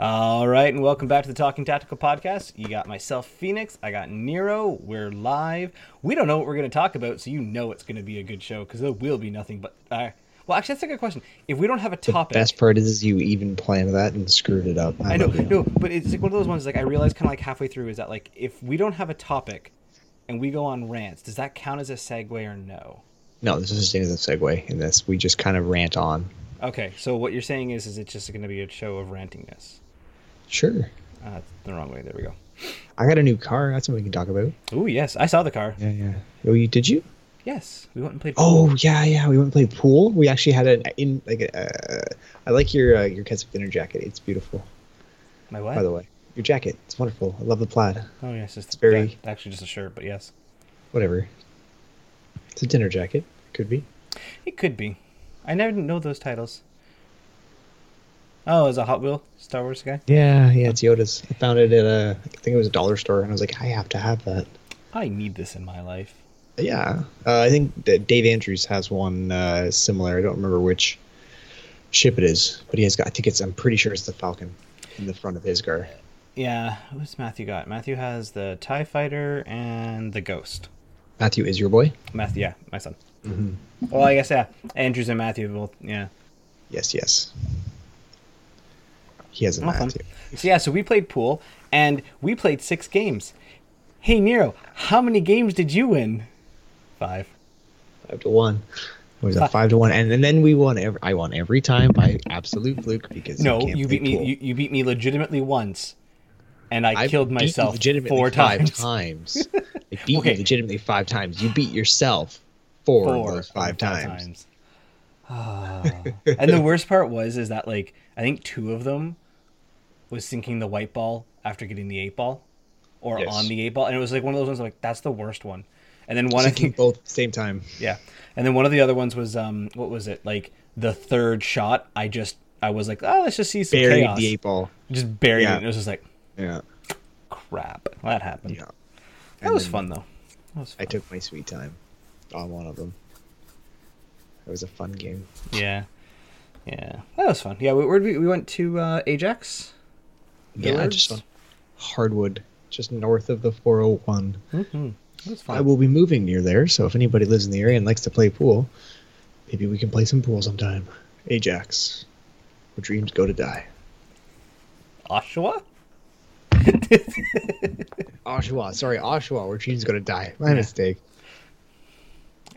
All right, and welcome back to the Talking Tactical podcast. You got myself, Phoenix. I got Nero. We're live. We don't know what we're going to talk about, so you know it's going to be a good show because there will be nothing but. Uh, well, actually, that's a good question. If we don't have a topic, Best part is you even planned that and screwed it up. I know, love no, but it's like one of those ones. Like I realized, kind of like halfway through, is that like if we don't have a topic and we go on rants, does that count as a segue or no? No, this is as a segue in this. We just kind of rant on. Okay, so what you're saying is, is it's just going to be a show of rantingness? Sure. Uh, that's the wrong way. There we go. I got a new car. That's something we can talk about. Oh yes, I saw the car. Yeah, yeah. Oh, you did you? Yes, we went and played. Oh, yeah, yeah. We went and played pool. We actually had an in like. A, uh, I like your uh, your Keswick dinner jacket. It's beautiful. my what? By the way, your jacket. It's wonderful. I love the plaid. Oh yes, it's, It's very- yeah, actually just a shirt, but yes, Whatever. It's a dinner jacket. It could be. it could be. I never know those titles. Oh, is a Hot Wheel Star Wars guy? Yeah, yeah. It's Yoda's. I found it at a. I think it was a dollar store, and I was like, I have to have that. I need this in my life. Yeah, uh, I think that Dave Andrews has one uh, similar. I don't remember which ship it is, but he has got. I think it's. I'm pretty sure it's the Falcon in the front of his car. Yeah, who's Matthew got? Matthew has the Tie Fighter and the Ghost. Matthew is your boy. Matthew, yeah, my son. Mm-hmm. Well, I guess yeah. Andrews and Matthew both. Yeah. Yes, yes. He has a Awesome. Matthew. So yeah, so we played pool and we played six games. Hey Nero, how many games did you win? Five. Five to one. What was Fi- that? Five to one, and, and then we won. Every, I won every time by absolute fluke because No, can't you beat me. You, you beat me legitimately once, and I, I killed myself legitimately four five times. times. I beat Okay. you legitimately five times. You beat yourself four, Four of those five, of times. And the worst part was is that like I think two of them was sinking the white ball after getting the eight ball, or Yes. on the eight ball, and it was like one of those ones like that's the worst one. And then one I think both same time. yeah, and then one of the other ones was um what was it like the third shot? I just I was like oh let's just see some Buried chaos. the eight ball. just buried Yeah. it. And it was just like Yeah. crap. That happened. Yeah. That was fun though. That was I took my sweet time on one of them. It was a fun game. Yeah, yeah, that was fun. Yeah, we we, we went to uh, Ajax. Yeah, just Hardwood, just north of the 401. Mm-hmm. That was fun. I will be moving near there, so if anybody lives in the area and likes to play pool, maybe we can play some pool sometime. Ajax, where dreams go to die. Oshawa. Oshawa, sorry, Oshawa, where dreams go to die. My mistake.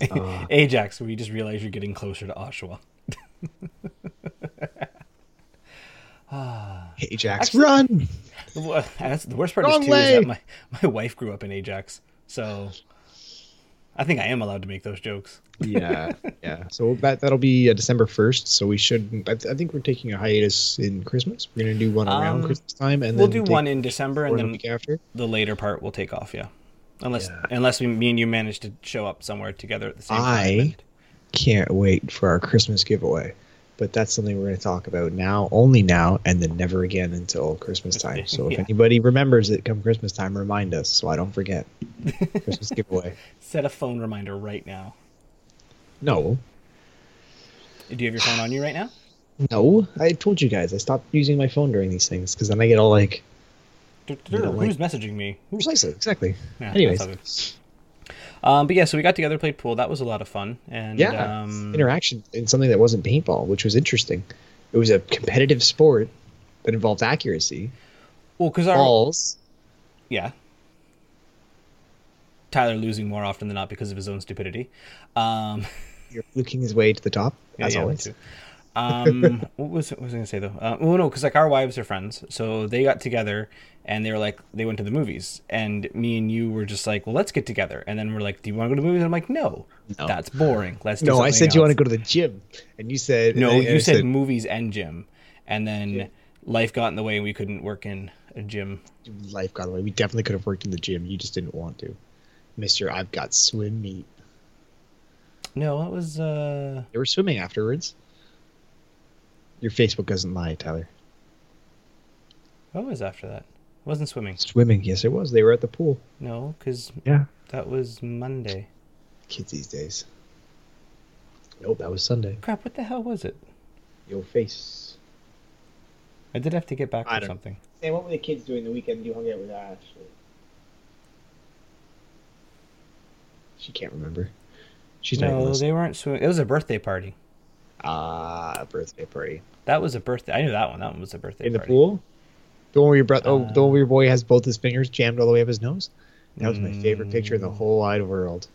Uh. Ajax, where you just realize you're getting closer to Oshawa. Ajax, Actually- run! Well, that's the worst part Wrong is too way. is that my my wife grew up in Ajax, so I think I am allowed to make those jokes. yeah, yeah. So that that'll be uh, December first. So we should. I, I think we're taking a hiatus in Christmas. We're gonna do one around Um, Christmas time, and We'll do one in December, and one the then the later part will take off. Yeah, unless Yeah. unless we, me and you manage to show up somewhere together at the same time. I can't wait for our Christmas giveaway. But that's something we're going to talk about now, only now, and then never again until Christmas time. So if Yeah. anybody remembers it come Christmas time, remind us so I don't forget. Christmas giveaway. set a phone reminder right now. No, Do you have your phone on you right now? no. I told you guys I stopped using my phone during these things because then I get all like. Don't Who's messaging me? Who's Precisely, exactly. Yeah, Anyways, Um, but yeah, so we got together, played pool. That was a lot of fun. And yeah, um, interaction in something that wasn't paintball, which was interesting. It was a competitive sport that involved accuracy, well, because our balls. yeah, Tyler losing more often than not because of his own stupidity. Um, You're looking his way to the top, yeah, as yeah, me always. Too. um, what was what was I gonna say though? Uh, well, no, because like our wives are friends, so they got together and they were like they went to the movies, and me and you were just like, well, let's get together, and then we're like, do you want to go to the movies? And I'm like, no, No. that's boring. Let's do No, I something said you want to go to the gym, and you said No, and you I said, movies and gym, and then Yeah. life got in the way, and we couldn't work in a gym. life got away. We definitely could have worked in the gym. You just didn't want to, Mister. I've got swim meet. No, it was uh They were swimming afterwards. Your Facebook doesn't lie, Tyler. what was after that? It wasn't swimming. Swimming, yes, it was. They were at the pool. No, because Yeah, that was Monday. kids these days. Nope, that was Sunday. Crap, what the hell was it? Your face. I did have to get back I for something. Hey, what were the kids doing the weekend you hung out with Ashley? She can't remember. She's not even No, they weren't swimming. It was a birthday party. Ah, a birthday party That was a birthday. I knew that one. That one was a birthday in the party. pool. The one where your brother, oh, Uh, the one where your boy has both his fingers jammed all the way up his nose. That was my favorite picture in the Mm. whole wide world.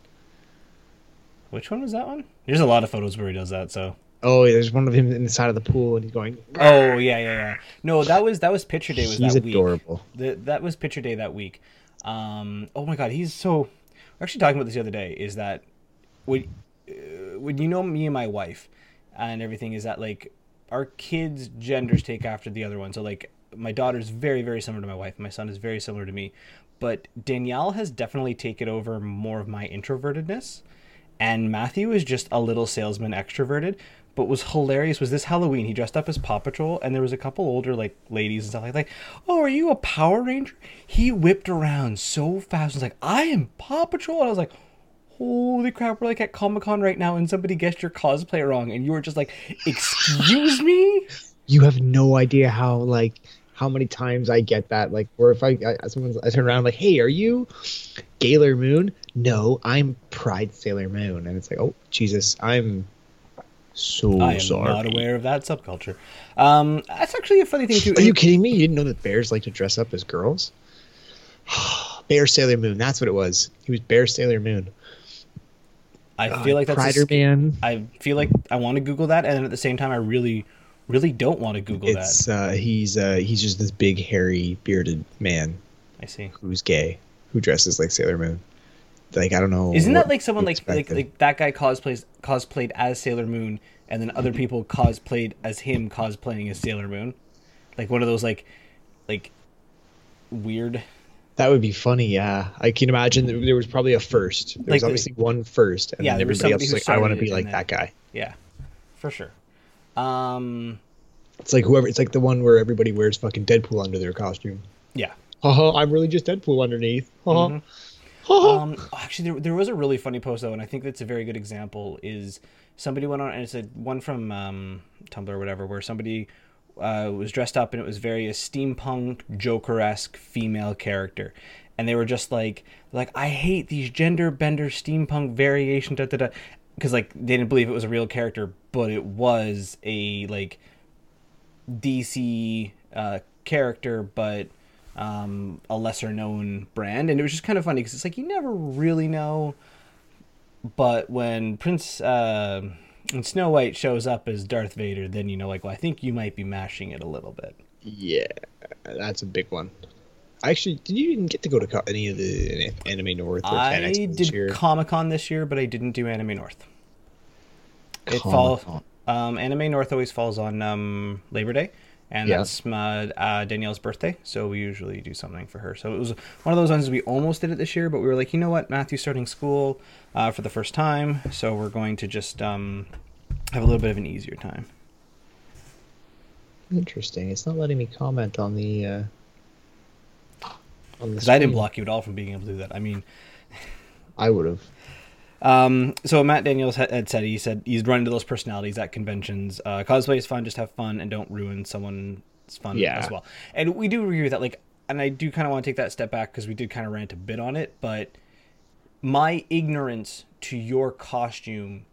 Which one was that one? There's a lot of photos where he does that. So. Oh, yeah, there's one of him in the side of the pool, and he's going. Oh yeah, yeah, yeah. No, that was that was picture day. Was He's that week? adorable. The, that was picture day that week. Um, oh my god, he's so. We're actually talking about this the other day. Is that when uh, when you know me and my wife and everything is that like our kids' genders take after the other one. So like my daughter's very very similar to my wife. My son is very similar to me, but Danielle has definitely taken over more of my introvertedness, and Matthew is just a little salesman extroverted. But was hilarious was this Halloween. He dressed up as Paw Patrol, and there was a couple older like ladies and stuff like like, oh, are you a Power Ranger? He whipped around so fast. Was like, I am Paw Patrol, and I was like, holy crap, we're like at Comic Con right now, and somebody guessed your cosplay wrong, and you were just like, excuse me. You have no idea how like how many times I get that. Like, or if I, I someone's I turn around like, hey, are you Gaylor Moon? No, I'm Pride Sailor Moon, and it's like, oh Jesus, I'm so sorry. I am sorry. not aware of that subculture. Um, that's actually a funny thing too. Are you kidding me? You didn't know that bears like to dress up as girls? Bear Sailor Moon. That's what it was. He was Bear Sailor Moon. I feel like that's a Prider Man. I feel like I want to Google that, and then at the same time, I really, really don't want to Google It's uh, he's uh, he's just this big hairy bearded man. I see. who's gay who dresses like Sailor Moon. Like I don't know. Isn't that like someone like like like that guy cosplays cosplayed as Sailor Moon, and then other people cosplayed as him cosplaying as Sailor Moon, like one of those like, like, weird. That would be funny, yeah. I can imagine that there was probably a first. There Like was the- obviously one first, and Yeah, then everybody else was like, I want to be like that guy. Yeah, for sure. Um, It's like whoever. It's like the one where everybody wears fucking Deadpool under their costume. yeah. Haha, I'm really just Deadpool underneath. Haha. Mhm. Haha. Um, actually, there, there was a really funny post though, and I think that's a very good example. Is somebody went on and it's a one from um, Tumblr or whatever, where somebody uh, was dressed up and it was very a steampunk Joker esque female character, and they were just like like I hate these gender bender steampunk variation because like they didn't believe it was a real character, but it was a like DC uh, character, but um, a lesser known brand, and it was just kind of funny because it's like you never really know. But when Prince uh, when Snow White shows up as Darth Vader, then you know, like, well, I think you might be mashing it a little bit. Yeah, that's a big one. Actually, did you even get to go to any of the Anime North or I Expo did Comic Con this year, but I didn't do Anime North. It falls. Um, Anime North always falls on um, Labor Day, and Yeah. that's my, uh, Danielle's birthday. So we usually do something for her. So it was one of those ones we almost did it this year, but we were like, you know what, Matthew's starting school uh, for the first time, so we're going to just um, have a little bit of an easier time. Interesting. It's not letting me comment on the. Uh, on the. Because I didn't block you at all from being able to do that. I mean, I would have. Um, so Matt Daniels had said he said he's run into those personalities at conventions. Uh, cosplay is fun, just have fun and don't ruin someone's fun Yeah. as well. And we do agree with that. Like, and I do kind of want to take that step back because we did kind of rant a bit on it. But my ignorance to your costume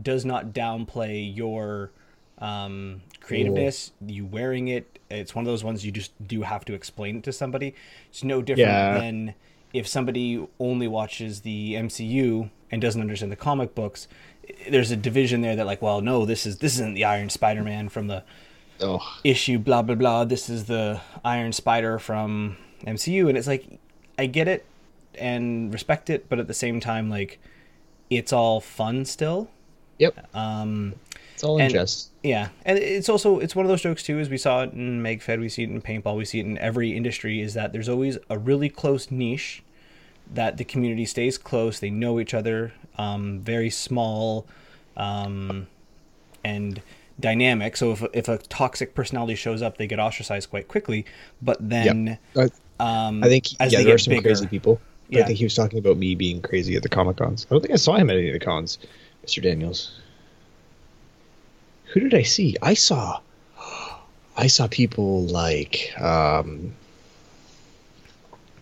does not downplay your um, creativeness. You wearing it, it's one of those ones you just do have to explain it to somebody. It's no different Yeah. than if somebody only watches the MCU and doesn't understand the comic books. There's a division there that like, well, no, this is this isn't the Iron Spider-Man from the Oh, issue blah blah blah this is the iron spider from mcu and it's like i get it and respect it but at the same time like it's all fun still yep. um It's all in and- jest. yeah and it's also it's one of those jokes too As we saw it in magfed we see it in paintball we see it in every industry is that there's always a really close niche that the community stays close they know each other um very small um and dynamic. So if if a toxic personality shows up, they get ostracized quite quickly. But then, I, um, I think as yeah, they there are some bigger, crazy people. Yeah. I think he was talking about me being crazy at the Comic Cons. I don't think I saw him at any of the cons, Mr. Daniels. Who did I see? I saw. I saw people like um,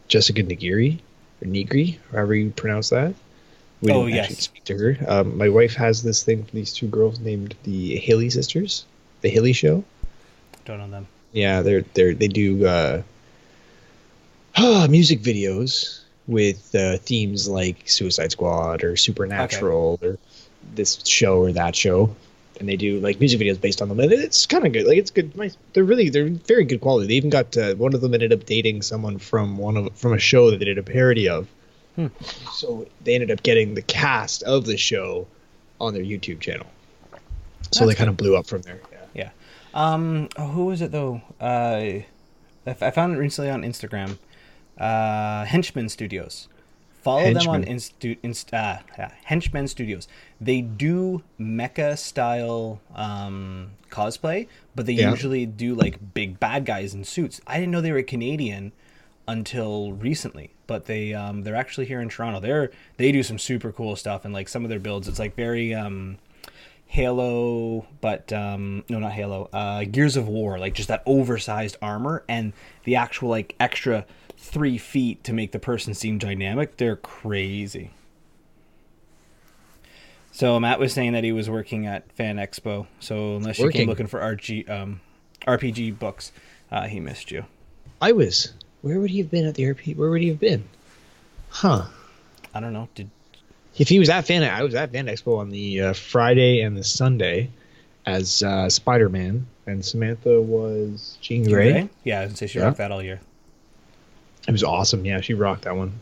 Jessica Nigiri or Nigri, however you pronounce that. We Oh, didn't yes. actually speak to her. Um, my wife has this thing for these two girls named the Haley sisters, the Haley Show. Don't know them. Yeah, they're they're they do uh, music videos with uh, themes like Suicide Squad or Supernatural or this show or that show, and they do like music videos based on them. And it's kind of good. Like it's good. Nice. They're really they're very good quality. They even got uh, one of them ended up dating someone from one of from a show that they did a parody of. Hmm. So they ended up getting the cast of the show on their YouTube channel. So That's they kind of blew up from there. Yeah. Yeah. Um. Oh, who was it though? Uh, I found it recently on Instagram. Uh, Henchman Studios. Follow them on. Instu- Inst- uh, yeah, Henchman Studios. They do mecha style um, cosplay, but they Yeah. usually do like big bad guys in suits. I didn't know they were Canadian until recently, but they um, they're actually here in Toronto. They're they do some super cool stuff, and like some of their builds, it's like very um, Halo, but um, no, not Halo. Uh, Gears of War, like just that oversized armor and the actual like extra three feet to make the person seem dynamic. They're crazy. So Matt was saying that he was working at Fan Expo. So unless you came looking for RG, um, RPG books, uh, he missed you. I was. Where would he have been at the RP? Where would he have been? Huh. I don't know. Did If he was at Fan, I was at Fan Expo on the uh, Friday and the Sunday as uh, Spider Man, and Samantha was Jean Grey. Yeah, I was say she Yeah. rocked that all year. It was awesome. Yeah, she rocked that one.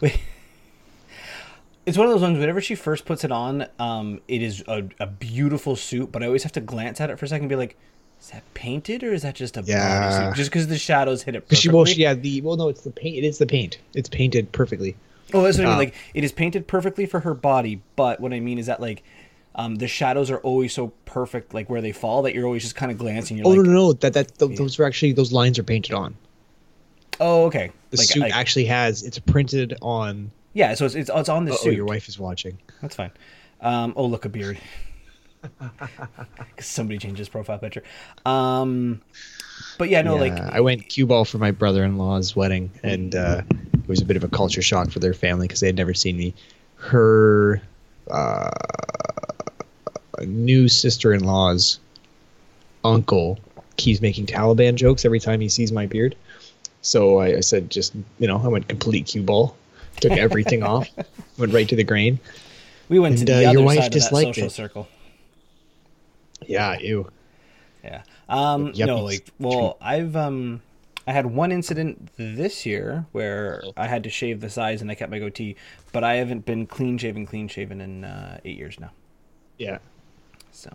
Wait. It's one of those ones. Whenever she first puts it on, um, it is a, a beautiful suit. But I always have to glance at it for a second, and be like, "Is that painted or is that just a Yeah. bodysuit?" Just because the shadows hit it Because perfectly. she, well, she, yeah, the well, no, it's the paint. It is the paint. It's painted perfectly. Oh, that's what I mean. uh, Like it is painted perfectly for her body. But what I mean is that like, um, the shadows are always so perfect, like where they fall, that you're always just kind of glancing. You're Oh like, no, no, no! That that th- those are actually those lines are painted on. "Oh, okay." The like, suit like- actually has it's printed on. yeah. So it's, it's it's on the Oh, suit. your wife is watching. That's fine. Um, oh, look, a beard. Somebody changed his profile picture. Um, but yeah, no, like, I went cue ball for my brother-in-law's wedding, and uh, was a bit of a culture shock for their family because they had never seen me. Her uh, new sister-in-law's uncle keeps making Taliban jokes every time he sees my beard. So I, I said, just you know, I went complete cue ball, took everything off, went right to the grain. we went to the uh, other your wife side of that social it. circle. Yeah, ew. Yeah. Um, no, like, well, I've um, I had one incident this year where I had to shave the sides and I kept my goatee, but I haven't been clean shaven, clean shaven in uh, eight years now. Yeah. So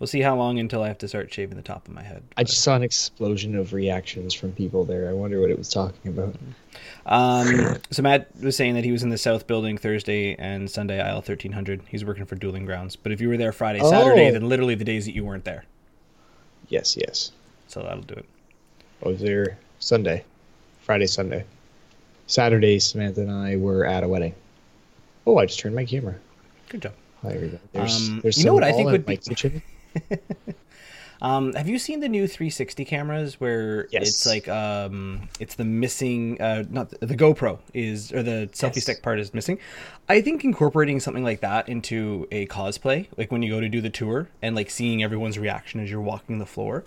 we'll see how long until I have to start shaving the top of my head. I just saw an explosion of reactions from people there. I wonder what it was talking about. Um, so Matt was saying that he was in the South Building Thursday and Sunday, aisle thirteen hundred. He's working for Dueling Grounds. But if you were there Friday, Saturday, Oh. then literally the days that you weren't there. Yes, yes. So that'll do it. I was there Sunday, Friday, Sunday. Saturday, Samantha and I were at a wedding. Oh, I just turned my camera. Good job. Hi, everybody. There's, Um, there's you know what I think would be- kitchen. Um, have you seen the new 360 cameras where Yes. it's like um, it's the missing, uh, not the, the GoPro is or the selfie Yes. stick part is missing? I think incorporating something like that into a cosplay, like when you go to do the tour and like seeing everyone's reaction as you're walking the floor,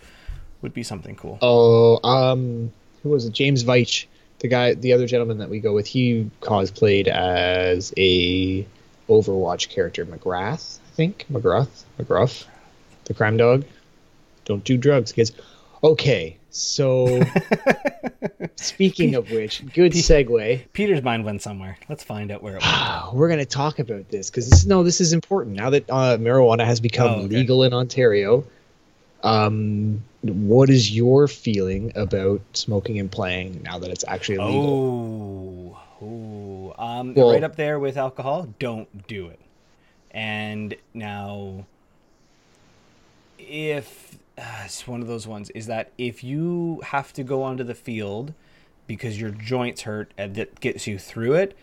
would be something cool. Oh, um, who was it? James Veitch, the guy, the other gentleman that we go with. He cosplayed as a Overwatch character, McGrath, I think. McGrath, McGruff, the crime dog. Don't do drugs, kids. Okay, so speaking of which, good segue. Peter's mind went somewhere. Let's find out where it went. We're going to talk about this because this no, this is important now that uh, marijuana has become Oh, okay. legal in Ontario. Um, what is your feeling about smoking and playing now that it's actually legal? Oh, ooh. Um, Well- right up there with alcohol. Don't do it. And now, if uh, it's one of those ones, is that if you have to go onto the field because your joints hurt and that gets you through it,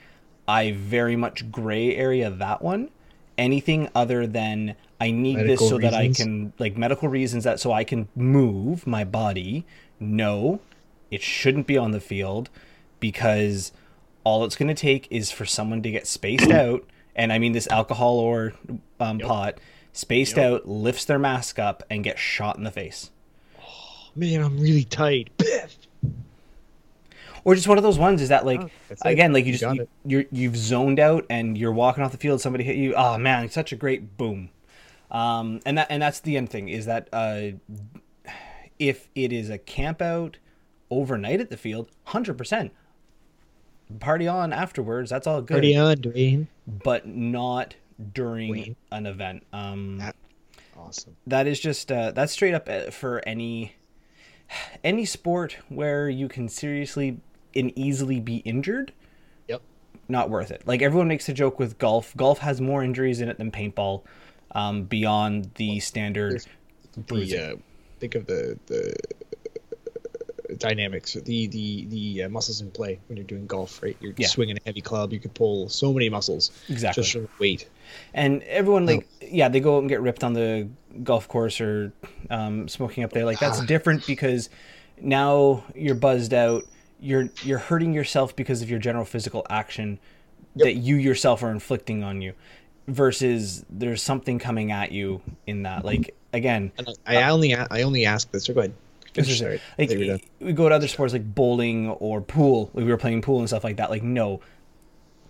I very much gray area that one. Anything other than I need Medical this so that I can like medical reasons that so I can move my body. No, it shouldn't be on the field because all it's going to take is for someone to get spaced out, and I mean this alcohol or um, pot spaced Yep. out, lifts their mask up, and get shot in the face. Oh, Man, I'm really tight. Biff. Or just one of those ones is that like Oh, again like you just you, you're you've zoned out and you're walking off the field somebody hit you. Oh man such a great boom. Um and that and that's the end thing is that uh if it is a camp out overnight at the field 100% party on afterwards that's all good. Party on, Dwayne. but not during an event. Um That- Awesome. that is just uh, that's straight up uh, for any any sport where you can seriously and easily be injured Yep. not worth it like everyone makes a joke with golf golf has more injuries in it than paintball um, beyond the standard The uh, think of the the dynamics, the the the uh, muscles in play when you're doing golf. Right, you're Yeah. swinging a heavy club. You could pull so many muscles Exactly. just from weight. and everyone like yeah they go out and get ripped on the golf course or um, smoking up there like that's different because now you're buzzed out you're you're hurting yourself because of your general physical action that you yourself are inflicting on you versus there's something coming at you in that like again And I, I only I only ask this. Or go ahead. Sorry. like we go. we go to other sports like bowling or pool like we were playing pool and stuff like that like no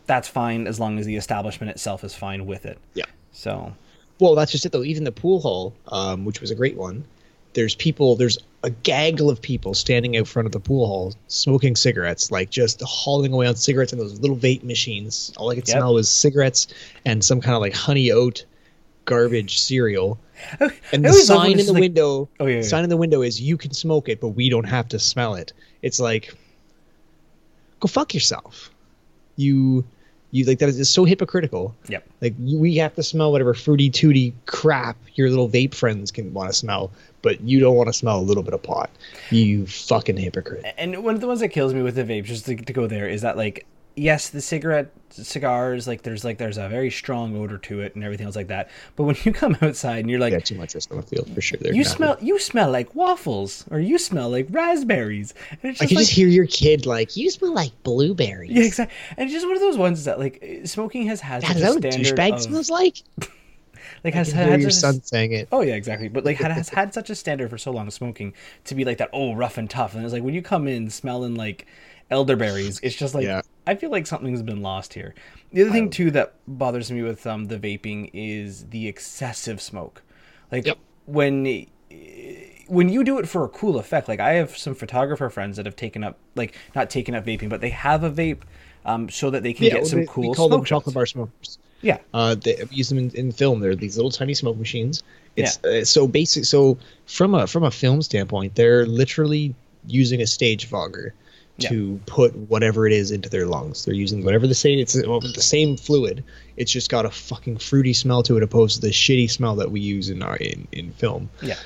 that's fine as long as the establishment itself is fine with it Yeah. so Well, that's just it though. Even the pool hall, um, which was a great one, there's people. There's a gaggle of people standing out front of the pool hall smoking cigarettes, like just hauling away on cigarettes and those little vape machines. All I could Yep. smell was cigarettes and some kind of like honey oat garbage cereal. Oh, and the always love when sign in the like- window, Oh, yeah, yeah. sign in the window is you can smoke it, but we don't have to smell it. It's like, go fuck yourself. You, you like that is just so hypocritical. yep Like you- we have to smell whatever fruity tooty crap your little vape friends can want to smell, but you don't want to smell a little bit of pot. You fucking hypocrite. and one of the ones that kills me with the vape just to, to go there is that like yes the cigarette cigars like there's like there's a very strong odor to it and everything else like that but when you come outside and you're like Yeah, too much risk on the field for sure. You smell you smell like waffles or you smell like raspberries and it's I just can like just hear your kid like you smell like blueberries. yeah exactly and it's just one of those ones that like smoking has had That such is a that douchebag of, smells like? like I has had your son saying it. Oh yeah, exactly. But like had, has had such a standard for so long smoking to be like that. Oh, rough and tough. And it's like when you come in smelling like elderberries, it's just like Yeah. I feel like something's been lost here. The other thing too that bothers me with um, the vaping is the excessive smoke. Like Yep. when when you do it for a cool effect. Like I have some photographer friends that have taken up like not taken up vaping, but they have a vape um, so that they can Yeah, get well, some they- cool we call them chocolate bar smokers. Yeah. Uh, they use them in, in film. They're these little tiny smoke machines. It's uh, so basic. So from a from a film standpoint, they're literally using a stage fogger to put whatever it is into their lungs. They're using whatever the same. It's the mm-hmm. same fluid. It's just got a fucking fruity smell to it, opposed to the shitty smell that we use in our in, in film. Yeah.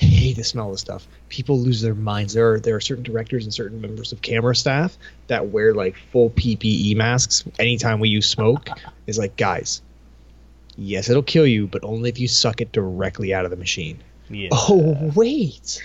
I hate the smell of stuff. People lose their minds. There are there are certain directors and certain members of camera staff that wear like full PPE masks anytime we use smoke. Is like, guys, yes, it'll kill you, but only if you suck it directly out of the machine. Yeah. Oh wait.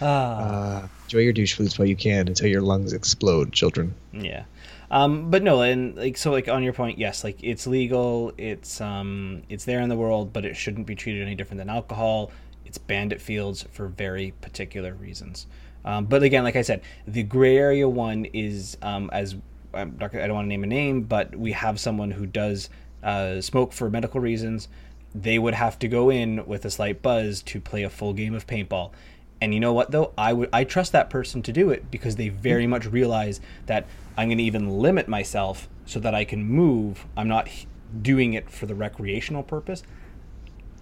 Ah. Uh, enjoy your douche flutes while you can until your lungs explode, children. Yeah. Um, but no, and like so, like on your point, yes, like it's legal, it's um, it's there in the world, but it shouldn't be treated any different than alcohol. It's banned at fields for very particular reasons. Um, but again, like I said, the gray area one is um, as I'm not, I don't want to name a name, but we have someone who does uh, smoke for medical reasons. They would have to go in with a slight buzz to play a full game of paintball. And you know what though? I would I trust that person to do it because they very much realize that I'm going to even limit myself so that I can move. I'm not doing it for the recreational purpose.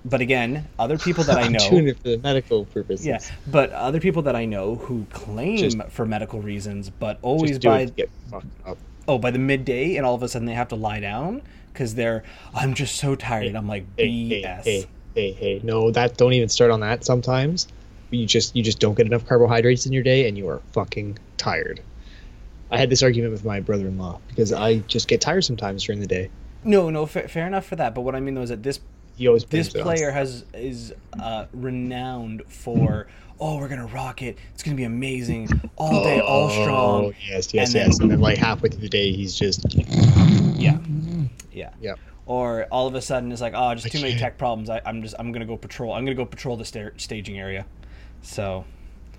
But again, other people that I I'm know doing it for the medical purposes. yeah, but other people that I know who claim Just- for medical reasons, but always by it to get fucked up. oh by the midday, and all of a sudden they have to lie down because they're I'm just so tired. And I'm like Hey, hey, hey, hey, hey. No, that don't even start on that sometimes. You just you just don't get enough carbohydrates in your day and you are fucking tired. I had this argument with my brother-in-law because I just get tired sometimes during the day. No, no, fa- fair enough for that. But what I mean though is that this this blames it on- player has is uh, renowned for oh we're gonna rock it. It's gonna be amazing all day, all Oh, strong. Yes, yes, And then- yes. And then like halfway through the day, he's just Yeah, yeah. yeah Or all of a sudden it's like oh just too many tech problems. I, I'm just I'm gonna go patrol. I'm gonna go patrol the sta- staging area. So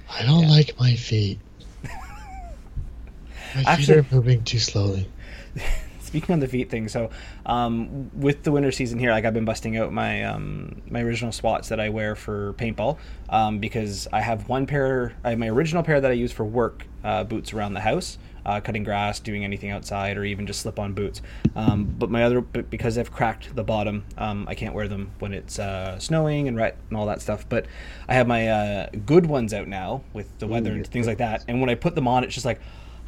I don't like my feet. My Actually- feet are moving too slowly. Speaking on the feet thing, so um, with the winter season here, like I've been busting out my um, my original swats that I wear for paintball um, because I have one pair, I have my original pair that I use for work uh, boots around the house, uh, cutting grass, doing anything outside, or even just slip on boots. Um, but my other, but because I've cracked the bottom, um, I can't wear them when it's uh, snowing and wet and all that stuff. But I have my uh, good ones out now with the weather and things like that. And when I put them on, it's just like.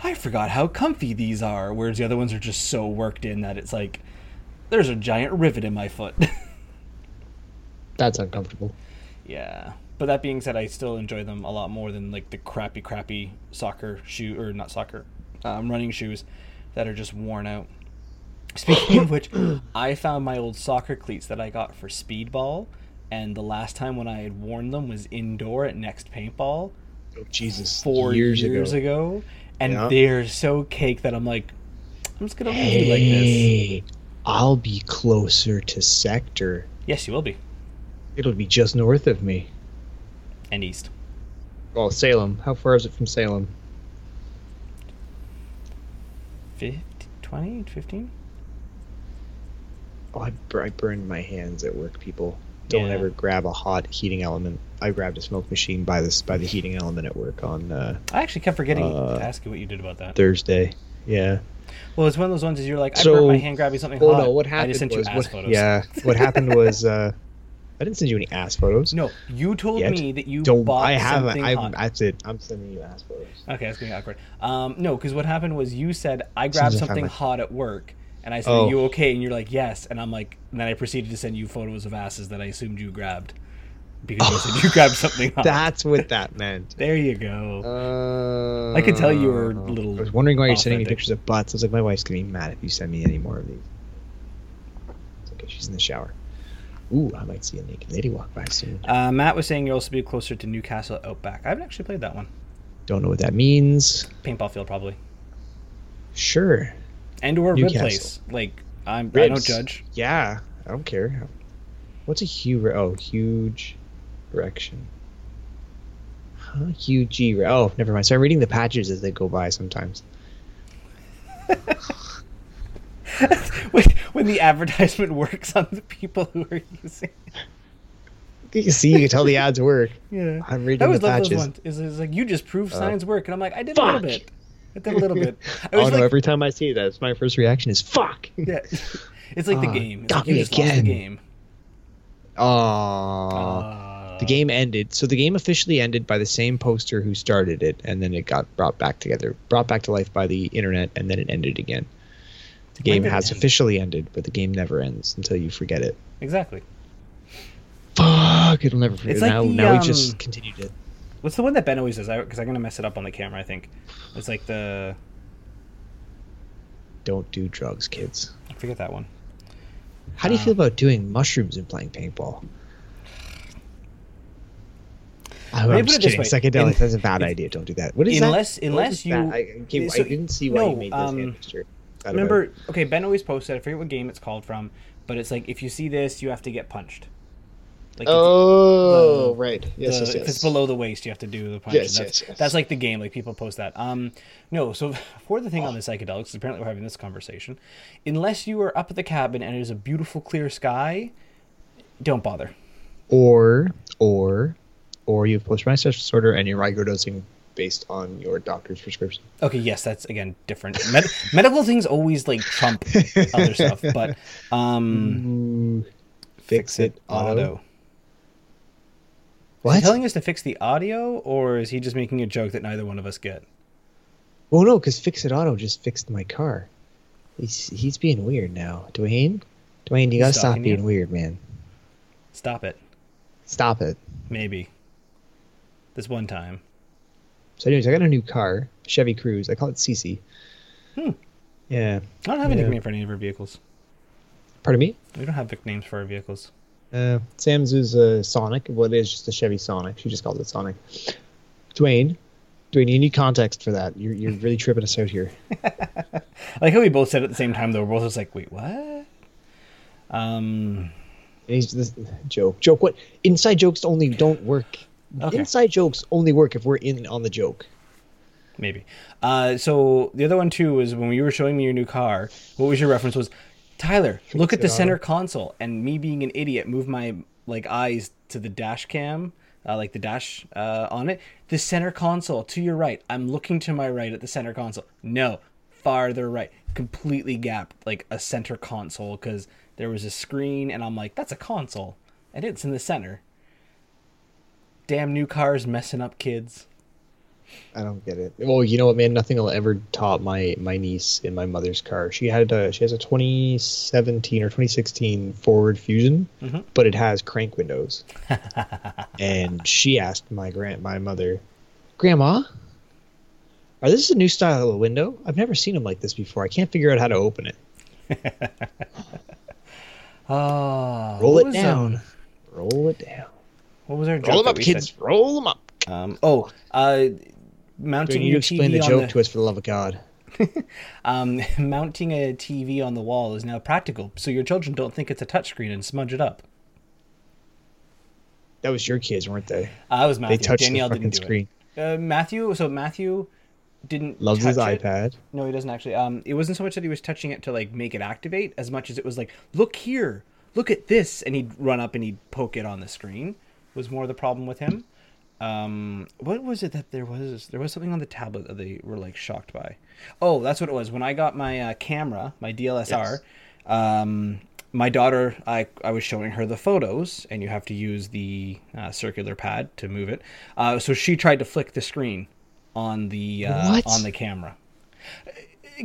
I forgot how comfy these are. Whereas the other ones are just so worked in that it's like there's a giant rivet in my foot. That's uncomfortable. yeah. But that being said, I still enjoy them a lot more than like the crappy, crappy soccer shoe or not soccer, um, running shoes that are just worn out. Speaking of which, I found my old soccer cleats that I got for speedball, and the last time when I had worn them was indoor at Next Paintball Oh Jesus! four years, years, ago. and Yeah. they're so cake that I'm like, I'm just gonna leave you like this. Hey, I'll be closer to sector. Yes, you will be. It'll be just north of me. And east. Well, Salem. How far is it from Salem? 50, 20, 15? Oh, I, I burned my hands at work. People don't Yeah. ever grab a hot heating element. I grabbed a smoke machine by this by the heating element at work on uh, I actually kept forgetting Uh, to ask you what you did about that. Thursday. Yeah. Well, it's one of those ones is you're like, I So- burnt my hand grabbing something Oh hot. no! What I happened just sent was you ass what, photos. yeah. What happened was uh, I didn't send you any ass photos. No, you told Yet. me that you Don't bought I haven't? something I'm, that's it. I'm sending you ass photos. Okay, that's getting awkward. Um, no, because what happened was you said I grabbed as I find something my- hot at work, and I said, Oh. "Are you okay?" And you're like, "Yes," and I'm like, and then I proceeded to send you photos of asses that I assumed you grabbed because you said you grabbed something hot. That's what that meant. There you go. Uh, I could tell you were a little I was wondering why you're sending me authentic. pictures of butts. I was like, my wife's gonna be mad if you send me any more of these. It's okay. She's in the shower. Ooh, I might see a naked lady walk by soon. Uh, Matt was saying you'll also be closer to Newcastle Outback. I haven't actually played that one. Don't know what that means. Paintball field probably, Sure. and or rib place. Like I'm, I don't judge. Yeah, I don't care. What's a huge? Oh, huge erection. Huh? Huge. Oh, never mind. So I'm reading the patches as they go by sometimes. when, when the advertisement works on the people who are using. it. You can see, you can tell the ads work. Yeah. I'm reading I always the love those ones. Is is like you just proved Uh, signs work, and I'm like, I did a little bit. I did a little bit. I Oh was no! like, Every time I see that, it's my first reaction is "fuck." yeah. It's like the Ah, game. It's got like me lost the game. Aww. Uh, The game ended. So the game officially ended by the same poster who started it, and then it got brought back together, brought back to life by the internet, and then it ended again. The game has officially ended, but the game never ends until you forget it. Exactly. Fuck! It'll never forget. It's like now, the, now we um, just continue it. What's the one that Ben always does? Because I'm gonna mess it up on the camera. I think it's like the Don't do drugs, kids. I forget that one. How do you Uh, feel about doing mushrooms and playing paintball? I'm put just kidding. way. Psychedelics—that's a bad idea. Don't do that. What is unless that? What unless you? I, so- I didn't see why no, you made this um, hand gesture. Of it. remember okay ben always posted i forget what game it's called from but it's like if you see this you have to get punched like Oh, the- right. Yes, the- yes, yes. if it's below the waist you have to do the punch Yes, that's, yes, yes. that's like the game like people post that um no so for the thing on the psychedelics, apparently we're having this conversation unless you are up at the cabin and it is a beautiful clear sky don't bother Or, or, or you have post-traumatic stress disorder and you're microdosing based on your doctor's prescription. okay yes that's again different Med- medical things always like trump other stuff but um Ooh, fix it auto. Is he What? telling us to fix the audio, or is he just making a joke that neither one of us get? Well, no, because Fix It Auto just fixed my car. He's he's being weird now. Dwayne, Dwayne, you gotta stop stalking you? being weird, man. Stop it. Stop it. Maybe. This one time. So, anyways, I got a new car, Chevy Cruze. I call it CC. Hmm. Yeah. I don't have a Yeah. nickname for any of our vehicles. Pardon me. We don't have nicknames for our vehicles. Uh, Sam's is a Sonic. Well, it is just a Chevy Sonic. She just calls it Sonic. Dwayne, Dwayne, you need context for that. You're you're really tripping us out here. I like how we both said it at the same time, though. We're both just like, wait, what? Um, And he's this joke. Joke. What? Inside jokes only don't work. Okay. Inside jokes only work if we're in on the joke. maybe. Uh, so the other one too was when you were showing me your new car. What was your reference? Was Tyler? Look at the center console, and me being an idiot, move my like eyes to the dash cam, uh, like the dash uh, on it. The center console to your right. I'm looking to my right at the center console. No, farther right. Completely gapped, like a center console, because there was a screen, and I'm like, that's a console, and it's in the center. Damn new cars messing up kids. I don't get it. Well, you know what, man? Nothing will ever top my my niece in my mother's car. She had a she has a 2017 or 2016 Ford Fusion, Mhm. but it has crank windows. and she asked my grand my mother, "Grandma, are this a new style of window? I've never seen them like this before. I can't figure out how to open it. Oh, Roll it down. Roll it down. What was our joke Roll them up, we kids. Roll them up." Um, oh, uh, mounting Can you explain TV the joke the, to us for the love of God? um, mounting a TV on the wall is now practical, so your children don't think it's a touchscreen and smudge it up. That was your kids, weren't they? Uh, that was Matthew. They touched Danielle the fucking didn't do screen. it. Uh, Matthew, so Matthew didn't Loves his touch it. iPad. No, he doesn't actually. Um, it wasn't so much that he was touching it to like make it activate, as much as it was like, look here, look at this, and he'd run up and he'd poke it on the screen. Was more the problem with him. Um, what was it that there was? There was something on the tablet that they were like shocked by. Oh, that's what it was. When I got my uh, camera, my DLSR, um, my daughter, I I was showing her the photos, and you have to use the uh, circular pad to move it. Uh, so she tried to flick the screen on the uh, on the camera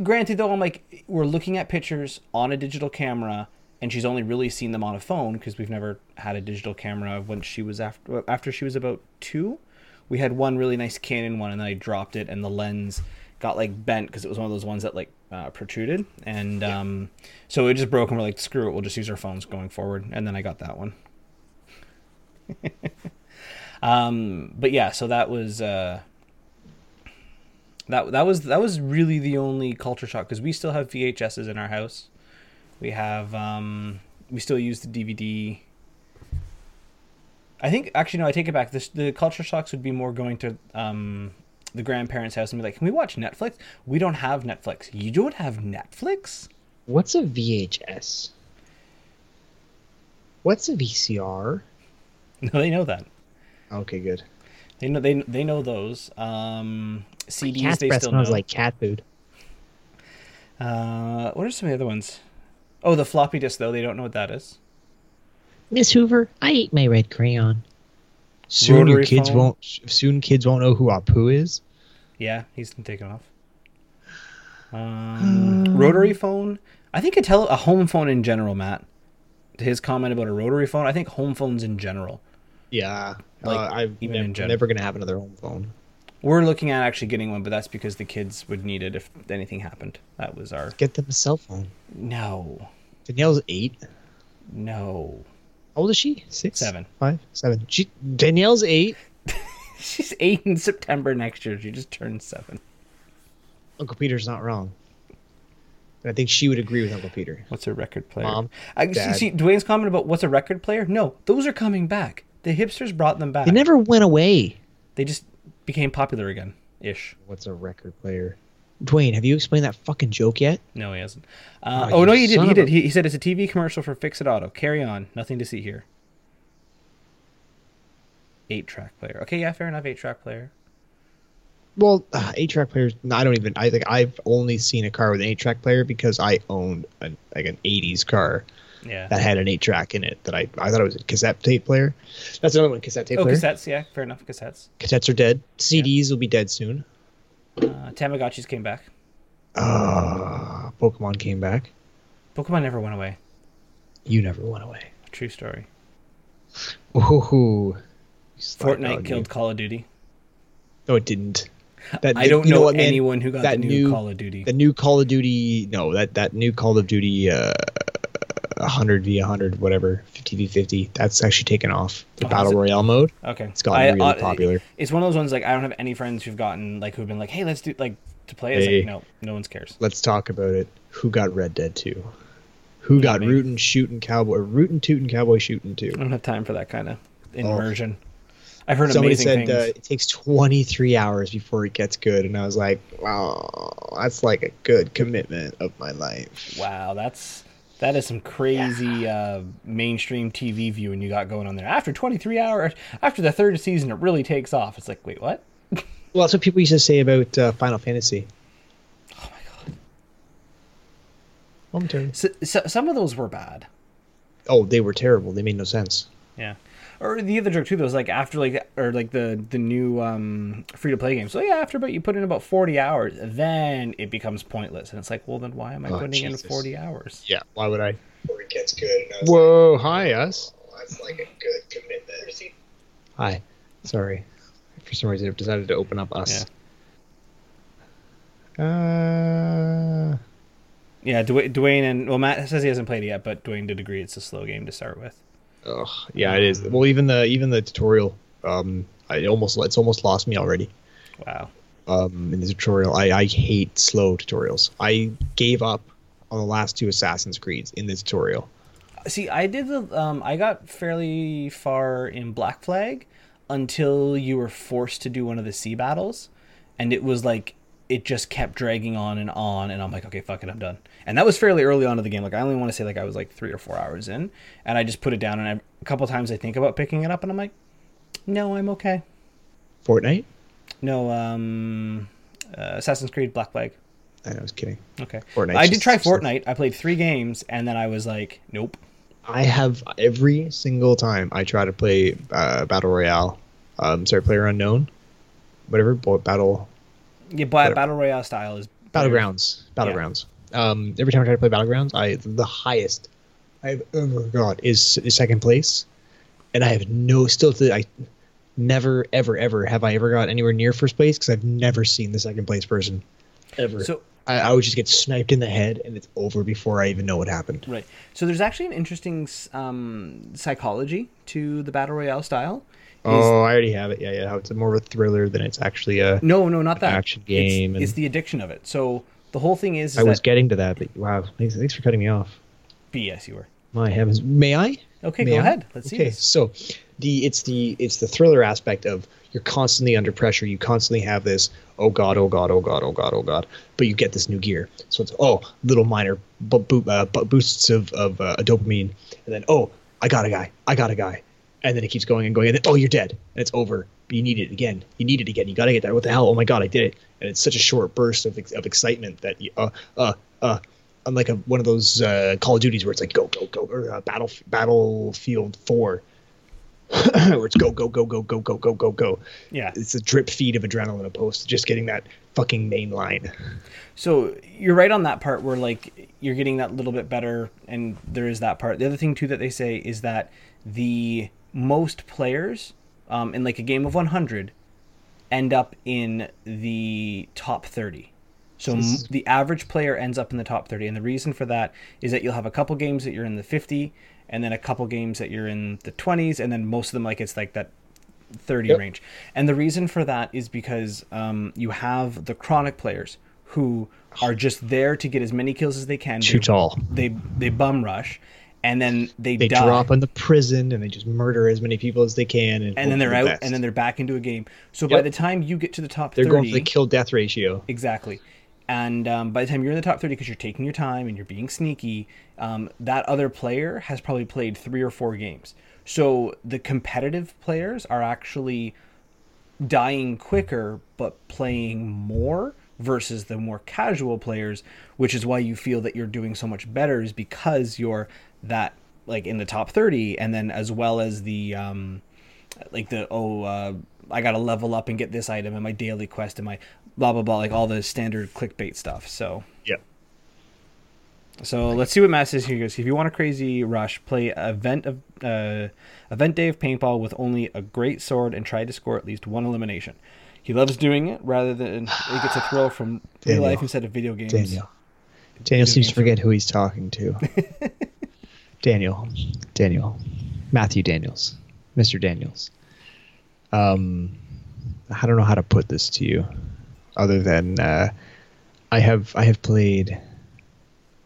granted though i'm like we're looking at pictures on a digital camera and she's only really seen them on a phone because we've never had a digital camera when she was after after she was about two. We had one really nice canon one and then i dropped it and the lens got like bent because it was one of those ones that like uh, protruded. And um, so it just broke and we're like screw it we'll just use our phones going forward. And then i got that one. Um, but yeah so that was uh, that that was that was really the only culture shock because we still have VHSs in our house. We have um, we still use the DVD. I think actually no, I take it back. This the culture shocks would be more going to um, the grandparents' house and be like, "Can we watch Netflix?" We don't have Netflix. You don't have Netflix? What's a VHS? What's a VCR? No, they know that. Okay, good. They know they they know those. Um, CDs Cat's they still smells know. like cat food. Uh, what are some of the other ones? Oh, the floppy disk though. They don't know what that is. Miss Hoover, I ate my red crayon. Soon Rotary your kids phone. won't. Soon kids won't know who Apu is. Yeah, he's been taken off. Um, rotary phone. I think a tele a home phone in general, Matt. His comment about a rotary phone. I think home phones in general. Yeah, Like, uh, I've even in general. never gonna have another home phone. We're looking at actually getting one, but that's because the kids would need it if anything happened. That was our Get them a cell phone. no, Danielle's eight. no. How old is she? Six, Seven. five, seven. She, Danielle's eight. She's eight in September next year. She just turned seven. Uncle Peter's not wrong. And I think she would agree with Uncle Peter. What's a record player? Mom, I, see, Dad. see Dwayne's comment about what's a record player. No, those are coming back. The hipsters brought them back. They never went away. They just became popular again, ish. What's a record player? Dwayne, have you explained that fucking joke yet? No, he hasn't. Uh, Oh, oh, no, he did. He did. a- He, he said it's a TV commercial for Fix It Auto. Carry on. Nothing to see here. Eight track player. Okay, yeah, fair enough. Eight track player. Well, uh, eight track players. I don't even. I think I've only seen a car with an eight track player because I owned an, like an '80s car Yeah. that had an eight track in it. That I I thought it was a cassette tape player. That's another one. Cassette tape Oh, player. cassettes. Yeah, fair enough. Cassettes. Cassettes are dead. CDs will be dead soon. Uh, Tamagotchis came back. Uh, Pokemon came back. Pokemon never went away. You never went away. True story. Ooh, Fortnite killed you. Call of Duty. No, it didn't. That I don't you know, what, man? anyone who got that the new, new- Call of Duty. The new Call of Duty, no, that that new Call of Duty, uh, 100 v 100, whatever, 50 v 50. That's actually taken off. The Oh, battle royale mode. Okay, It's gotten really uh, popular. It's one of those ones like I don't have any friends who've gotten like who've been like, hey, let's do like to play. It's Hey. like no, no one's cares. Let's talk about it. Who got Red Dead 2? Who got me. rootin' shooting cowboy, rootin' tootin' cowboy shooting 2? I don't have time for that kind of immersion. I've heard Somebody amazing said things. uh, it takes 23 hours before it gets good, and I was like, wow, that's like a good commitment of my life. Wow, that's that is some crazy uh, mainstream TV viewing you got going on there. After 23 hours, after the third season, it really takes off. It's like, wait, what? Well, that's what people used to say about uh, Final Fantasy. Oh my god. Momentarily. So, so, some of those were bad. Oh, they were terrible. They made no sense. Yeah. Or the other joke too, though, was like after like or like the the new um, free to play game. So yeah, after about you put in about forty hours, then it becomes pointless, and it's like, well, then why am I Oh, putting Jesus. in forty hours? Yeah. Why would I? Before it gets good. And I was Whoa, hi us. that's like a good commitment. Hi. Sorry. For some reason, I've decided to open up us. Uh, Yeah, Dwayne, Dwayne and well, Matt says he hasn't played it yet, but Dwayne did agree it's a slow game to start with. Ugh, yeah, it is. Well, even the even the tutorial, um, I almost it's almost lost me already. Wow. Um, in the tutorial, I I hate slow tutorials. I gave up on the last two Assassin's Creeds in the tutorial. See, I did the um, I got fairly far in Black Flag until you were forced to do one of the sea battles, and it was like it just kept dragging on and on, and I'm like, okay, fuck it, I'm done. And that was fairly early on in the game. Like I only want to say like I was like three or four hours in, and I just put it down, and I, a couple times I think about picking it up, and I'm like, no, I'm okay. Fortnite? No, um, uh, Assassin's Creed Black Flag. I know, I was kidding. Okay. fortnite I did try Fortnite. I played three games, and then I was like, nope. I have every single time I try to play uh, battle royale, um, sorry, player unknown, whatever, battle Yeah, but battle royale style is battlegrounds, battlegrounds. Um, every time I try to play battlegrounds, I the highest I've ever got is, is second place, and I have no still to I never ever ever have I ever got anywhere near first place because I've never seen the second place person ever. So I, I would just get sniped in the head and it's over before I even know what happened. Right. So there's actually an interesting um, psychology to the battle royale style. Oh, I already have it. Yeah, yeah. It's more of a thriller than it's actually a. no, no, not that action game It's, and- the addiction of it. So the whole thing is, is I was getting to that, but wow, thanks, thanks for cutting me off. BS. You were My heavens, may I? okay. May go I? ahead. Let's see. Okay, so the it's the it's the thriller aspect of you're constantly under pressure. You constantly have this oh god, oh god, oh god, oh god, oh god, but you get this new gear. So it's oh little minor bu- bu- uh, boosts of of uh, dopamine, and then oh I got a guy, I got a guy, and then it keeps going and going, and then oh you're dead, and it's over. But you need it again. You need it again. You gotta get that. What the hell? Oh my god, I did it! And it's such a short burst of of excitement that you uh uh uh unlike a, one of those uh, Call of Duties where it's like go go go or uh, battle Battlefield Four, where it's go go go go go go go go go. Yeah. It's a drip feed of adrenaline opposed to just getting that fucking main line. So you're right on that part where like you're getting that little bit better, and there is that part. The other thing too that they say is that the most players um, in like a game of 100 end up in the top 30. So m- the average player ends up in the top 30, and the reason for that is that you'll have a couple games that you're in the 50, and then a couple games that you're in the 20s, and then most of them like it's like that 30 Yep. range. And the reason for that is because um, you have the chronic players who are just there to get as many kills as they can. Too They- tall. They they bum rush, and then they, They die, drop in the prison and they just murder as many people as they can, and, and then they're the out, best. and then they're back into a game. So by the time you get to the top they're 30, going for the kill death ratio. Exactly. And um, by the time you're in the top 30, because you're taking your time and you're being sneaky, um, that other player has probably played three or four games. So the competitive players are actually dying quicker but playing more versus the more casual players, which is why you feel that you're doing so much better, is because you're that like in the top 30 and then as well as the um like the oh uh I gotta level up and get this item and my daily quest and my blah blah blah like all the standard clickbait stuff. So yeah. so let's see what Matt says here. He goes, if you want a crazy rush, play event of uh, event day of paintball with only a great sword and try to score at least one elimination. He loves doing it rather than he gets a thrill from real life instead of video games. Daniel. Daniel seems to forget who he's talking to. Daniel. Daniel. Matthew Daniels. Mr. Daniels. Um, I don't know how to put this to you, other than uh, I have I have played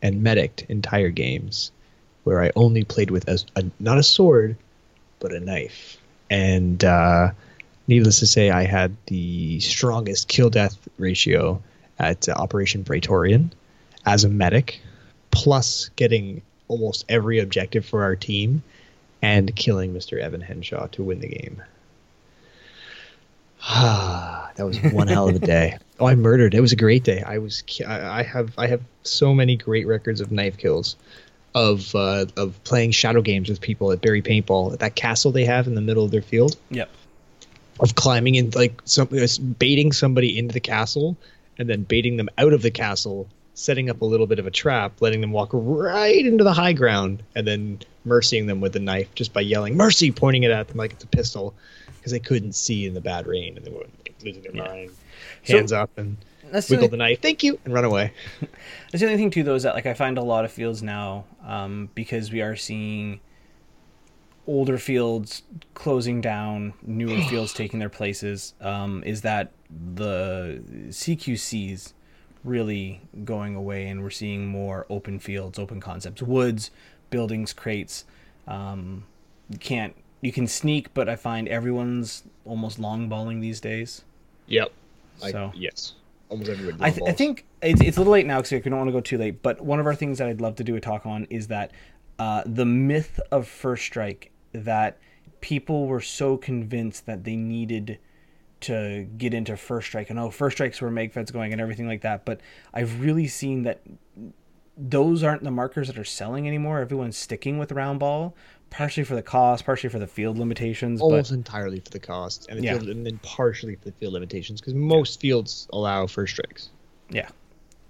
and medicked entire games where I only played with a, a not a sword, but a knife, and uh, needless to say, I had the strongest kill death ratio at uh, Operation Praetorian as a medic, plus getting almost every objective for our team and killing Mr. Evan Henshaw to win the game. Ah, that was one hell of a day. Oh, I murdered. It was a great day. I was. I have. I have so many great records of knife kills, of uh, of playing shadow games with people at Barrie Paintball. At that castle they have in the middle of their field Yep. of climbing in like some baiting somebody into the castle and then baiting them out of the castle setting up a little bit of a trap letting them walk right into the high ground and then mercying them with the knife just by yelling mercy pointing it at them like it's a pistol because they couldn't see in the bad rain and they were losing their Yeah. mind So- hands up and the, wiggle only, the knife thank you and run away that's the only thing too, though, is that like I find a lot of fields now um, because we are seeing older fields closing down, newer fields taking their places. Um, is that the CQCs really going away, and we're seeing more open fields, open concepts, woods, buildings, crates. Um, you can't you can sneak, but I find everyone's almost long balling these days. yep So- yes almost everybody I, th- I think it's, it's a little late now because we don't want to go too late. But one of our things that I'd love to do a talk on is that uh, the myth of First Strike that people were so convinced that they needed to get into First Strike and oh, First Strike's where magfed's going and everything like that. But I've really seen that those aren't the markers that are selling anymore. Everyone's sticking with round ball, partially for the cost, partially for the field limitations. almost but entirely for the cost and, the Yeah. field, and then partially for the field limitations because most fields allow first strikes Yeah,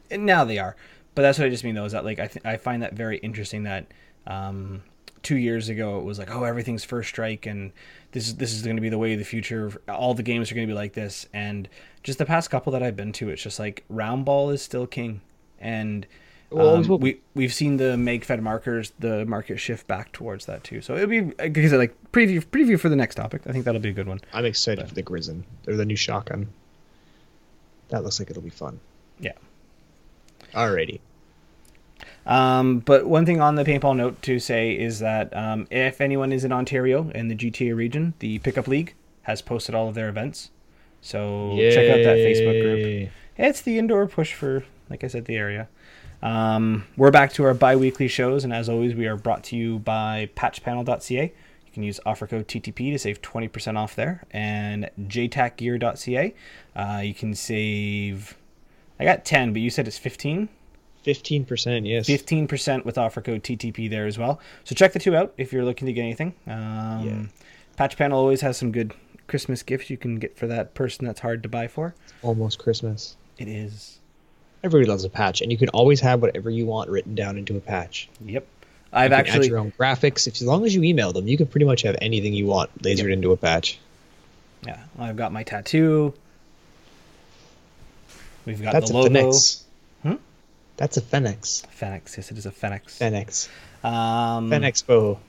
and now they are. But that's what I just mean though is that like I th- I find that very interesting that um, two years ago it was like oh everything's first strike and this is this is going to be the way of the future. All the games are going to be like this. And just the past couple that I've been to, it's just like round ball is still king. And Well, um, it's what- we we've seen the magfed markers, the market shift back towards that too. So it'll be like I said, like preview preview for the next topic. I think that'll be a good one. I'm excited for the Grizzin. They're the new shotgun. That looks like it'll be fun. Yeah. Alrighty. Um, but one thing on the paintball note to say is that um, if anyone is in Ontario in the GTA region, the Pickup League has posted all of their events. So check out that Facebook group. It's the indoor push for, like I said, the area. Um, we're back to our bi-weekly shows, and as always, we are brought to you by patchpanel.ca. You can use offer code TTP to save 20% off there, and jtacgear.ca. Uh, you can save, I got 10, but you said it's 15? 15%, yes. 15% with offer code TTP there as well. So check the two out if you're looking to get anything. Um, Yeah. Patch Panel always has some good Christmas gifts you can get for that person that's hard to buy for. Almost Christmas. It is. Everybody loves a patch, and you can always have whatever you want written down into a patch. Yep. I've You can add actually your own graphics. If, as long as you email them, you can pretty much have anything you want lasered into a patch. yeah, I've got my tattoo. We've got That's the logo. That's a Phoenix. Phoenix. Yes, it is a Phoenix. Phoenix. Um, Phoenix bow.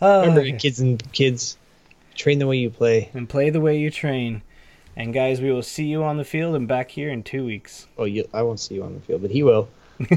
uh, Remember, kids and kids, train the way you play. and play the way you train. And guys, we will see you on the field and back here in two weeks. Oh, you, I won't see you on the field, but he will.